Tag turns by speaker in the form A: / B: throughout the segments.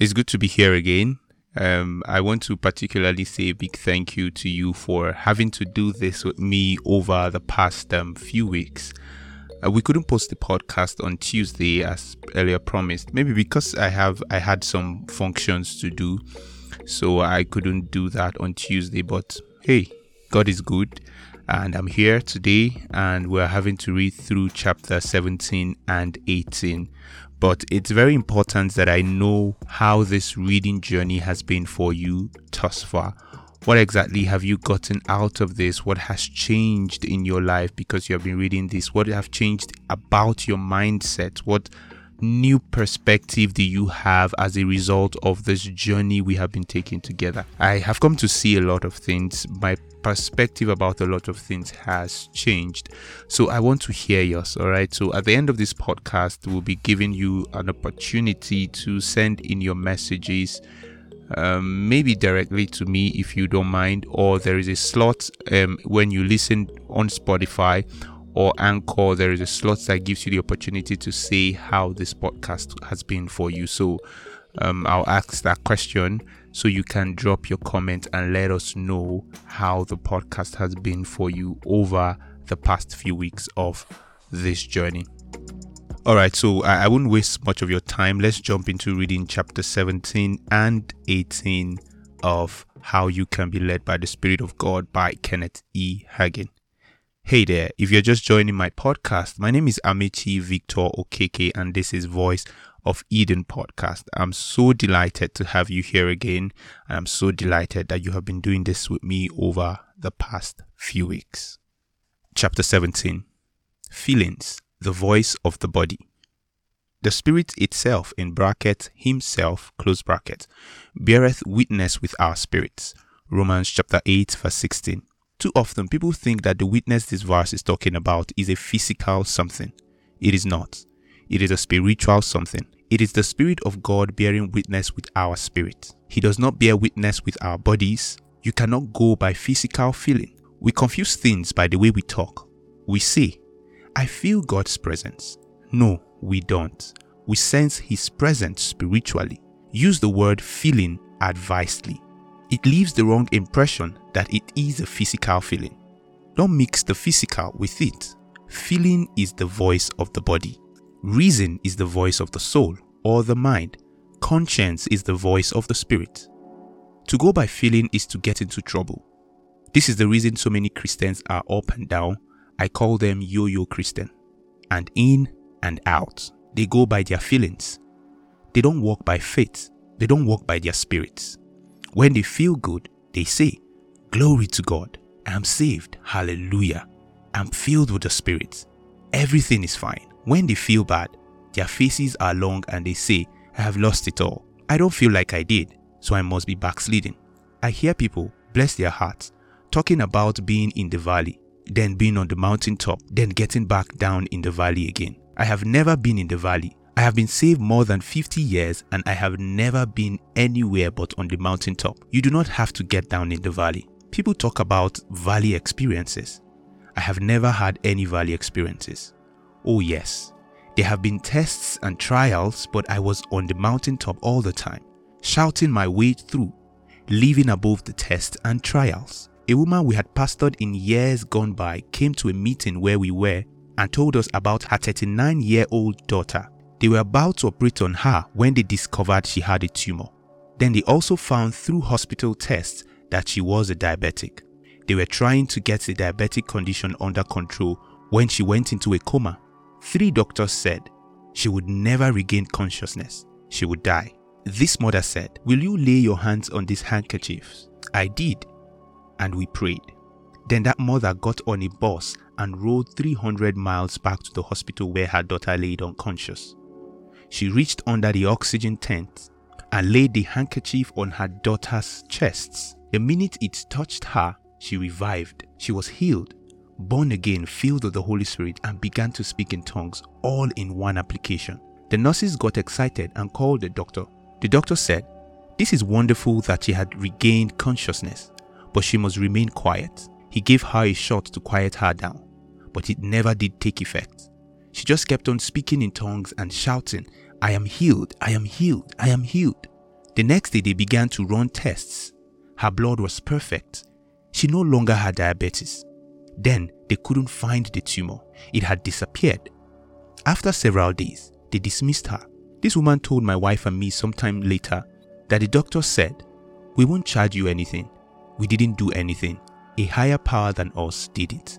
A: It's good to be here again. Um, I want to particularly say a big thank you to you for having to do this with me over the past um, few weeks. Uh, we couldn't post the podcast on Tuesday as earlier promised, maybe because I have I had some functions to do, so I couldn't do that on Tuesday. But hey, God is good, and I'm here today, and we're having to read through chapter 17 and 18 but it's very important that I know how this reading journey has been for you thus far. What exactly have you gotten out of this? What has changed in your life because you have been reading this? What have changed about your mindset? What new perspective do you have as a result of this journey we have been taking together? I have come to see a lot of things. My perspective about a lot of things has changed. So I want to hear yours. All right. So at the end of this podcast, we'll be giving you an opportunity to send in your messages. Um, maybe directly to me if you don't mind, or there is a slot um, when you listen on Spotify or Anchor, there is a slot that gives you the opportunity to say how this podcast has been for you. So um, I'll ask that question so you can drop your comment and let us know how the podcast has been for you over the past few weeks of this journey. All right, so I, I won't waste much of your time. Let's jump into reading chapter 17 and 18 of How You Can Be Led by the Spirit of God by Kenneth E. Hagin. Hey there, if you're just joining my podcast, my name is Amechi Victor Okeke, and this is Voice of Eden podcast. I'm so delighted to have you here again, and I'm so delighted that you have been doing this with me over the past few weeks. Chapter 17 Feelings, the voice of the body. The Spirit itself, in Himself, close bracket, beareth witness with our spirits. Romans chapter 8, verse 16. Too often, people think that the witness this verse is talking about is a physical something. It is not. It is a spiritual something. It is the Spirit of God bearing witness with our spirit. He does not bear witness with our bodies. You cannot go by physical feeling. We confuse things by the way we talk. We say, I feel God's presence. No, we don't. We sense His presence spiritually. Use the word feeling advisedly it leaves the wrong impression that it is a physical feeling. Don't mix the physical with it. Feeling is the voice of the body. Reason is the voice of the soul or the mind. Conscience is the voice of the spirit. To go by feeling is to get into trouble. This is the reason so many Christians are up and down. I call them yo yo Christian. And in and out. They go by their feelings. They don't walk by faith. They don't walk by their spirits. When they feel good, they say, Glory to God, I'm saved, hallelujah. I'm filled with the Spirit. Everything is fine. When they feel bad, their faces are long and they say, I have lost it all. I don't feel like I did, so I must be backsliding. I hear people, bless their hearts, talking about being in the valley, then being on the mountaintop, then getting back down in the valley again. I have never been in the valley, I have been saved more than 50 years and I have never been anywhere but on the mountaintop. You do not have to get down in the valley. People talk about valley experiences. I have never had any valley experiences. Oh, yes, there have been tests and trials, but I was on the mountaintop all the time, shouting my way through, living above the tests and trials. A woman we had pastored in years gone by came to a meeting where we were and told us about her 39 year old daughter they were about to operate on her when they discovered she had a tumor. Then they also found through hospital tests that she was a diabetic. They were trying to get the diabetic condition under control when she went into a coma. Three doctors said she would never regain consciousness. She would die. This mother said, Will you lay your hands on these handkerchiefs? I did. And we prayed. Then that mother got on a bus and rode 300 miles back to the hospital where her daughter laid unconscious. She reached under the oxygen tent and laid the handkerchief on her daughter's chest. The minute it touched her, she revived. She was healed, born again, filled with the Holy Spirit, and began to speak in tongues, all in one application. The nurses got excited and called the doctor. The doctor said, This is wonderful that she had regained consciousness, but she must remain quiet. He gave her a shot to quiet her down, but it never did take effect. She just kept on speaking in tongues and shouting, I am healed, I am healed, I am healed. The next day, they began to run tests. Her blood was perfect. She no longer had diabetes. Then they couldn't find the tumor, it had disappeared. After several days, they dismissed her. This woman told my wife and me sometime later that the doctor said, We won't charge you anything. We didn't do anything. A higher power than us did it.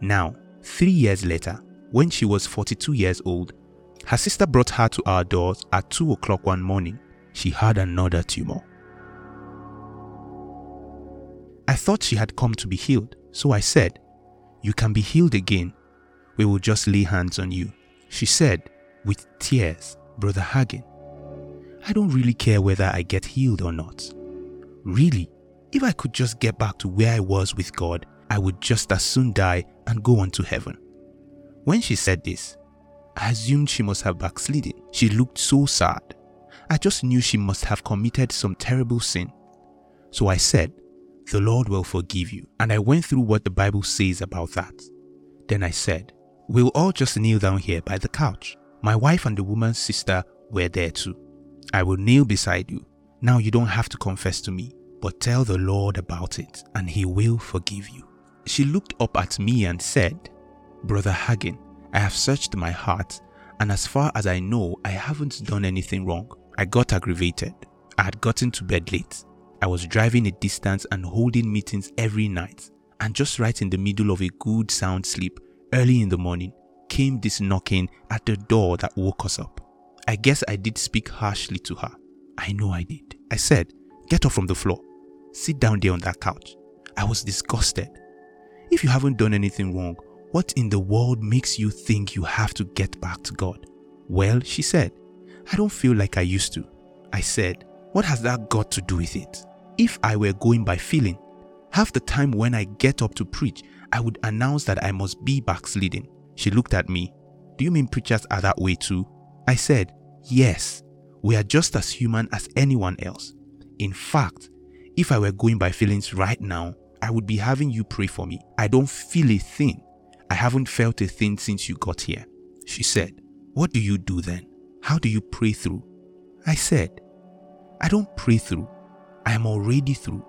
A: Now, three years later, when she was 42 years old, her sister brought her to our doors at 2 o'clock one morning. She had another tumor. I thought she had come to be healed, so I said, You can be healed again. We will just lay hands on you. She said, with tears, Brother Hagin, I don't really care whether I get healed or not. Really, if I could just get back to where I was with God, I would just as soon die and go on to heaven. When she said this, I assumed she must have backslidden. She looked so sad. I just knew she must have committed some terrible sin. So I said, The Lord will forgive you. And I went through what the Bible says about that. Then I said, We'll all just kneel down here by the couch. My wife and the woman's sister were there too. I will kneel beside you. Now you don't have to confess to me, but tell the Lord about it, and He will forgive you. She looked up at me and said, Brother Hagin, I have searched my heart, and as far as I know, I haven't done anything wrong. I got aggravated. I had gotten to bed late. I was driving a distance and holding meetings every night, and just right in the middle of a good sound sleep, early in the morning, came this knocking at the door that woke us up. I guess I did speak harshly to her. I know I did. I said, Get up from the floor. Sit down there on that couch. I was disgusted. If you haven't done anything wrong, what in the world makes you think you have to get back to God? Well, she said, I don't feel like I used to. I said, What has that got to do with it? If I were going by feeling, half the time when I get up to preach, I would announce that I must be backsliding. She looked at me. Do you mean preachers are that way too? I said, Yes, we are just as human as anyone else. In fact, if I were going by feelings right now, I would be having you pray for me. I don't feel a thing. I haven't felt a thing since you got here. She said, What do you do then? How do you pray through? I said, I don't pray through. I am already through.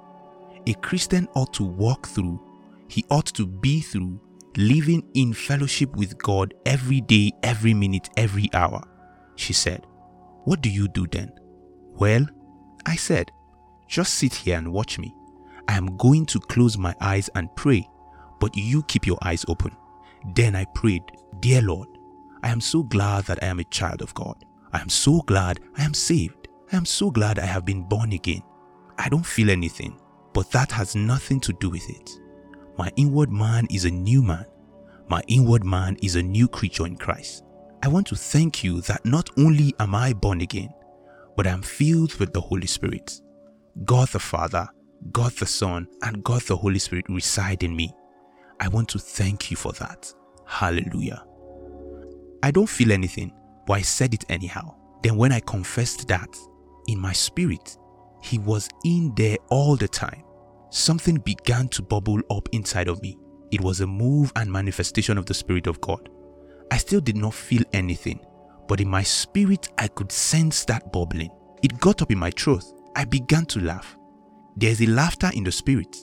A: A Christian ought to walk through, he ought to be through living in fellowship with God every day, every minute, every hour. She said, What do you do then? Well, I said, Just sit here and watch me. I am going to close my eyes and pray, but you keep your eyes open. Then I prayed, Dear Lord, I am so glad that I am a child of God. I am so glad I am saved. I am so glad I have been born again. I don't feel anything, but that has nothing to do with it. My inward man is a new man. My inward man is a new creature in Christ. I want to thank you that not only am I born again, but I am filled with the Holy Spirit. God the Father, God the Son, and God the Holy Spirit reside in me. I want to thank you for that. Hallelujah. I don't feel anything, but I said it anyhow. Then, when I confessed that, in my spirit, He was in there all the time something began to bubble up inside of me. It was a move and manifestation of the Spirit of God. I still did not feel anything, but in my spirit, I could sense that bubbling. It got up in my throat. I began to laugh. There's a laughter in the spirit.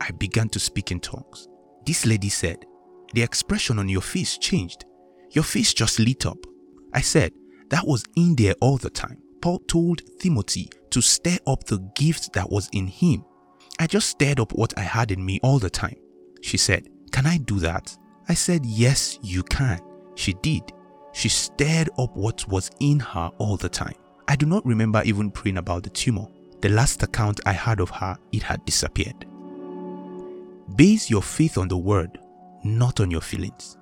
A: I began to speak in tongues. This lady said, The expression on your face changed. Your face just lit up. I said, That was in there all the time. Paul told Timothy to stir up the gift that was in him. I just stirred up what I had in me all the time. She said, Can I do that? I said, Yes, you can. She did. She stirred up what was in her all the time. I do not remember even praying about the tumor. The last account I had of her, it had disappeared. Base your faith on the word, not on your feelings.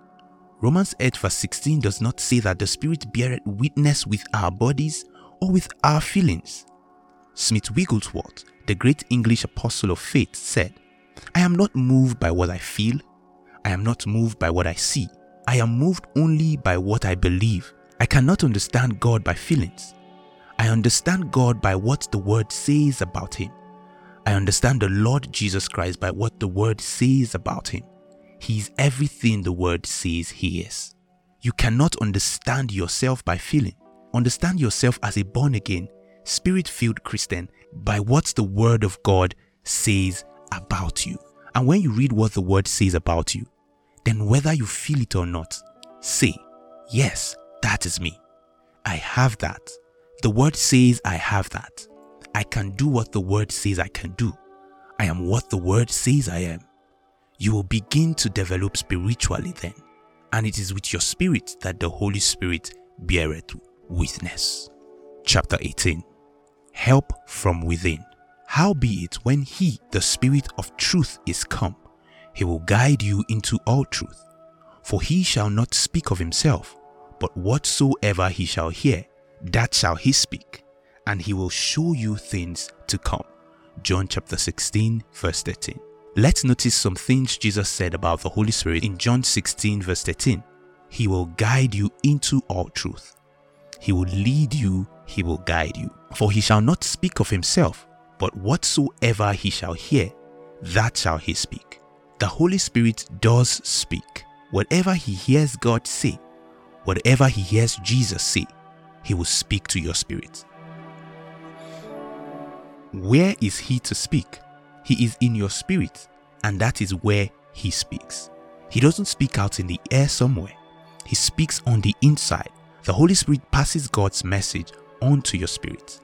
A: Romans 8 verse 16 does not say that the Spirit beareth witness with our bodies or with our feelings. Smith Wigglesworth the great English apostle of faith, said, I am not moved by what I feel. I am not moved by what I see. I am moved only by what I believe. I cannot understand God by feelings. I understand God by what the Word says about Him. I understand the Lord Jesus Christ by what the Word says about Him. He is everything the Word says He is. You cannot understand yourself by feeling. Understand yourself as a born again spirit filled Christian by what the Word of God says about you. And when you read what the Word says about you, then whether you feel it or not, say, Yes, that is me. I have that. The Word says I have that. I can do what the Word says I can do. I am what the Word says I am. You will begin to develop spiritually then. And it is with your spirit that the Holy Spirit beareth witness. Chapter 18 Help from within. Howbeit, when He, the Spirit of truth, is come, He will guide you into all truth. For He shall not speak of Himself, but whatsoever He shall hear, that shall He speak, and He will show you things to come. John chapter 16, verse 13. Let's notice some things Jesus said about the Holy Spirit in John 16, verse 13. He will guide you into all truth. He will lead you, he will guide you. For he shall not speak of himself, but whatsoever he shall hear, that shall he speak. The Holy Spirit does speak. Whatever he hears God say, whatever he hears Jesus say, he will speak to your spirit. Where is he to speak? He is in your spirit, and that is where he speaks. He doesn't speak out in the air somewhere. He speaks on the inside. The Holy Spirit passes God's message onto your spirit,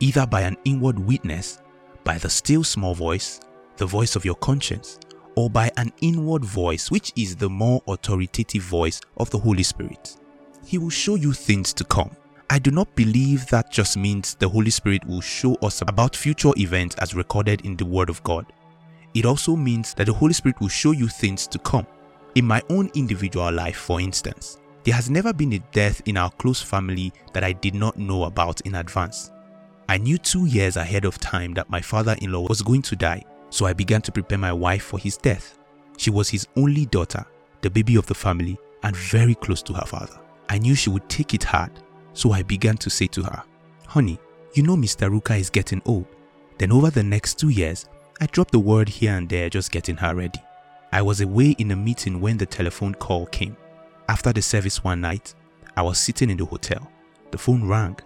A: either by an inward witness, by the still small voice, the voice of your conscience, or by an inward voice, which is the more authoritative voice of the Holy Spirit. He will show you things to come. I do not believe that just means the Holy Spirit will show us about future events as recorded in the Word of God. It also means that the Holy Spirit will show you things to come. In my own individual life, for instance, there has never been a death in our close family that I did not know about in advance. I knew two years ahead of time that my father in law was going to die, so I began to prepare my wife for his death. She was his only daughter, the baby of the family, and very close to her father. I knew she would take it hard so I began to say to her, Honey, you know Mr. Rooker is getting old. Then over the next two years, I dropped the word here and there just getting her ready. I was away in a meeting when the telephone call came. After the service one night, I was sitting in the hotel. The phone rang.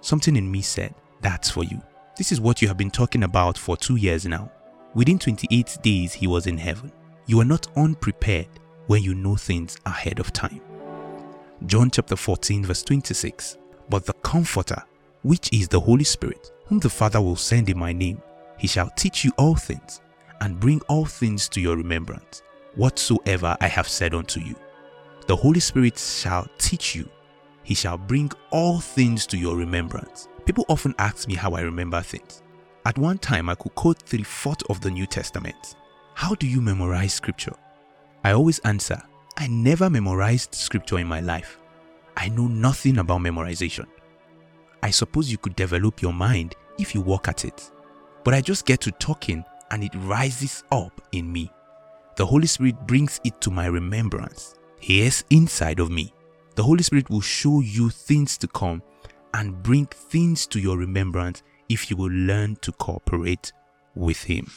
A: Something in me said, That's for you. This is what you have been talking about for two years now. Within 28 days, he was in heaven. You are not unprepared when you know things ahead of time. John chapter 14, verse 26. But the Comforter, which is the Holy Spirit, whom the Father will send in my name, he shall teach you all things, and bring all things to your remembrance, whatsoever I have said unto you. The Holy Spirit shall teach you, he shall bring all things to your remembrance. People often ask me how I remember things. At one time, I could quote three fourths of the New Testament. How do you memorize scripture? I always answer, I never memorized scripture in my life. I know nothing about memorization. I suppose you could develop your mind if you work at it. But I just get to talking and it rises up in me. The Holy Spirit brings it to my remembrance. He is inside of me. The Holy Spirit will show you things to come and bring things to your remembrance if you will learn to cooperate with Him.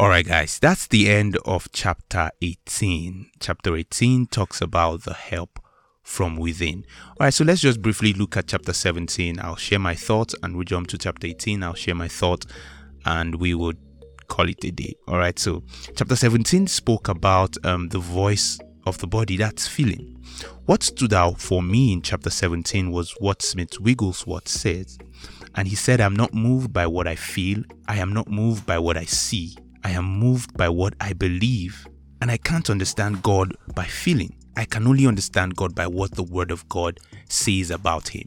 A: Alright, guys, that's the end of chapter 18. Chapter 18 talks about the help from within. Alright, so let's just briefly look at chapter 17. I'll share my thoughts and we jump to chapter 18. I'll share my thoughts and we would call it a day. Alright, so chapter 17 spoke about um, the voice of the body, that's feeling. What stood out for me in chapter 17 was what Smith Wigglesworth says. And he said, I'm not moved by what I feel, I am not moved by what I see. I am moved by what I believe. And I can't understand God by feeling. I can only understand God by what the Word of God says about Him.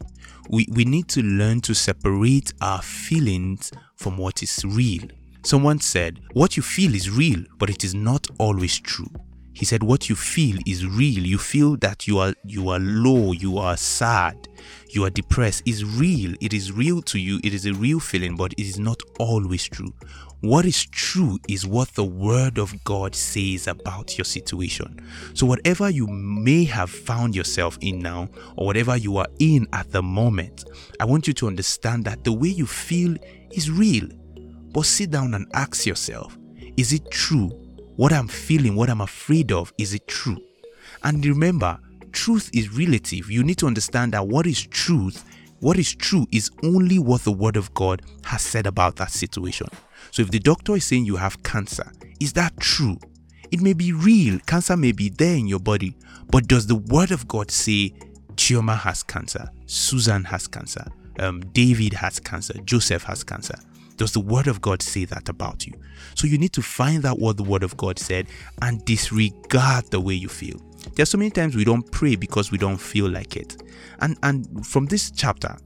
A: We, we need to learn to separate our feelings from what is real. Someone said, What you feel is real, but it is not always true. He said, What you feel is real. You feel that you are you are low, you are sad, you are depressed. Is real. It is real to you. It is a real feeling, but it is not always true. What is true is what the Word of God says about your situation. So, whatever you may have found yourself in now, or whatever you are in at the moment, I want you to understand that the way you feel is real. But sit down and ask yourself is it true? What I'm feeling, what I'm afraid of, is it true? And remember, truth is relative. You need to understand that what is truth what is true is only what the Word of God has said about that situation. So if the doctor is saying you have cancer, is that true? It may be real, cancer may be there in your body, but does the Word of God say Chioma has cancer, Susan has cancer, um, David has cancer, Joseph has cancer? Does the Word of God say that about you? So you need to find out what the Word of God said and disregard the way you feel. There are so many times we don't pray because we don't feel like it. And and from this chapter,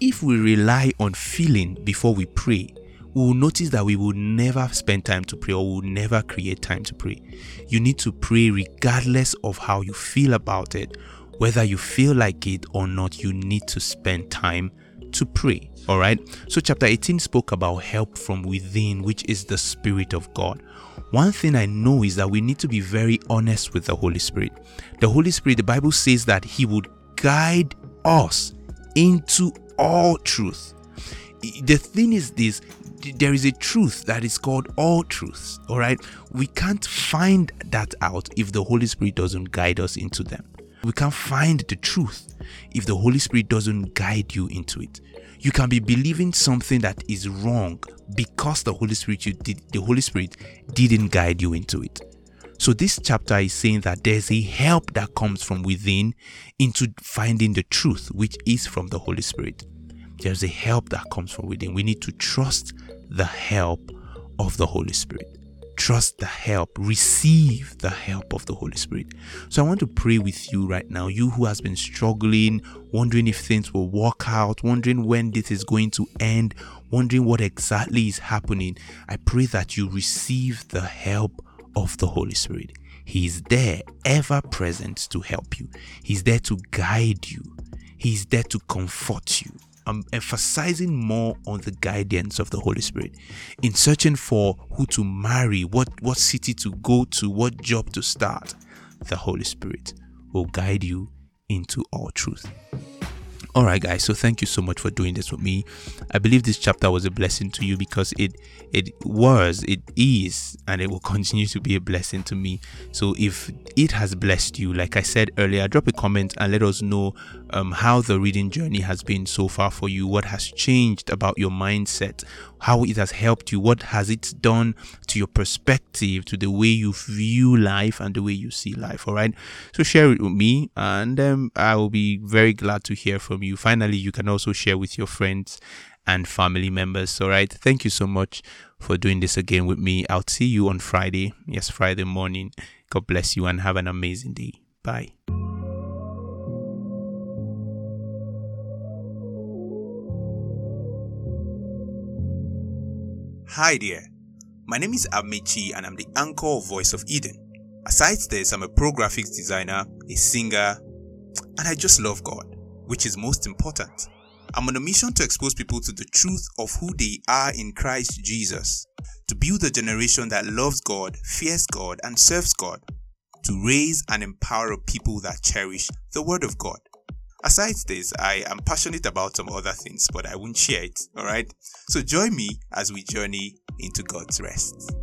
A: if we rely on feeling before we pray, we will notice that we will never spend time to pray or we will never create time to pray. You need to pray regardless of how you feel about it. Whether you feel like it or not, you need to spend time to pray. All right. So, chapter 18 spoke about help from within, which is the Spirit of God. One thing I know is that we need to be very honest with the Holy Spirit. The Holy Spirit, the Bible says that He would guide us into all truth. The thing is this there is a truth that is called all truths, all right? We can't find that out if the Holy Spirit doesn't guide us into them. We can't find the truth if the Holy Spirit doesn't guide you into it. You can be believing something that is wrong because the Holy Spirit you did the Holy Spirit didn't guide you into it. So this chapter is saying that there's a help that comes from within into finding the truth which is from the Holy Spirit. There's a help that comes from within. We need to trust the help of the Holy Spirit. Trust the help, receive the help of the Holy Spirit. So I want to pray with you right now, you who has been struggling, wondering if things will work out, wondering when this is going to end, wondering what exactly is happening. I pray that you receive the help of the Holy Spirit. He is there, ever present to help you. He's there to guide you. He's there to comfort you. I'm emphasizing more on the guidance of the Holy Spirit in searching for who to marry, what, what city to go to, what job to start. The Holy Spirit will guide you into all truth. All right, guys. So thank you so much for doing this with me. I believe this chapter was a blessing to you because it it was, it is, and it will continue to be a blessing to me. So if it has blessed you, like I said earlier, drop a comment and let us know um, how the reading journey has been so far for you. What has changed about your mindset? How it has helped you? What has it done to your perspective, to the way you view life and the way you see life? All right. So share it with me, and um, I will be very glad to hear from you. Finally, you can also share with your friends and family members. All right. Thank you so much for doing this again with me. I'll see you on Friday. Yes, Friday morning. God bless you and have an amazing day. Bye.
B: Hi there. My name is Amechi and I'm the anchor of Voice of Eden. Aside this, I'm a pro graphics designer, a singer, and I just love God, which is most important. I'm on a mission to expose people to the truth of who they are in Christ Jesus, to build a generation that loves God, fears God, and serves God, to raise and empower people that cherish the Word of God. Aside this, I am passionate about some other things, but I won't share it, alright? So join me as we journey into God's rest.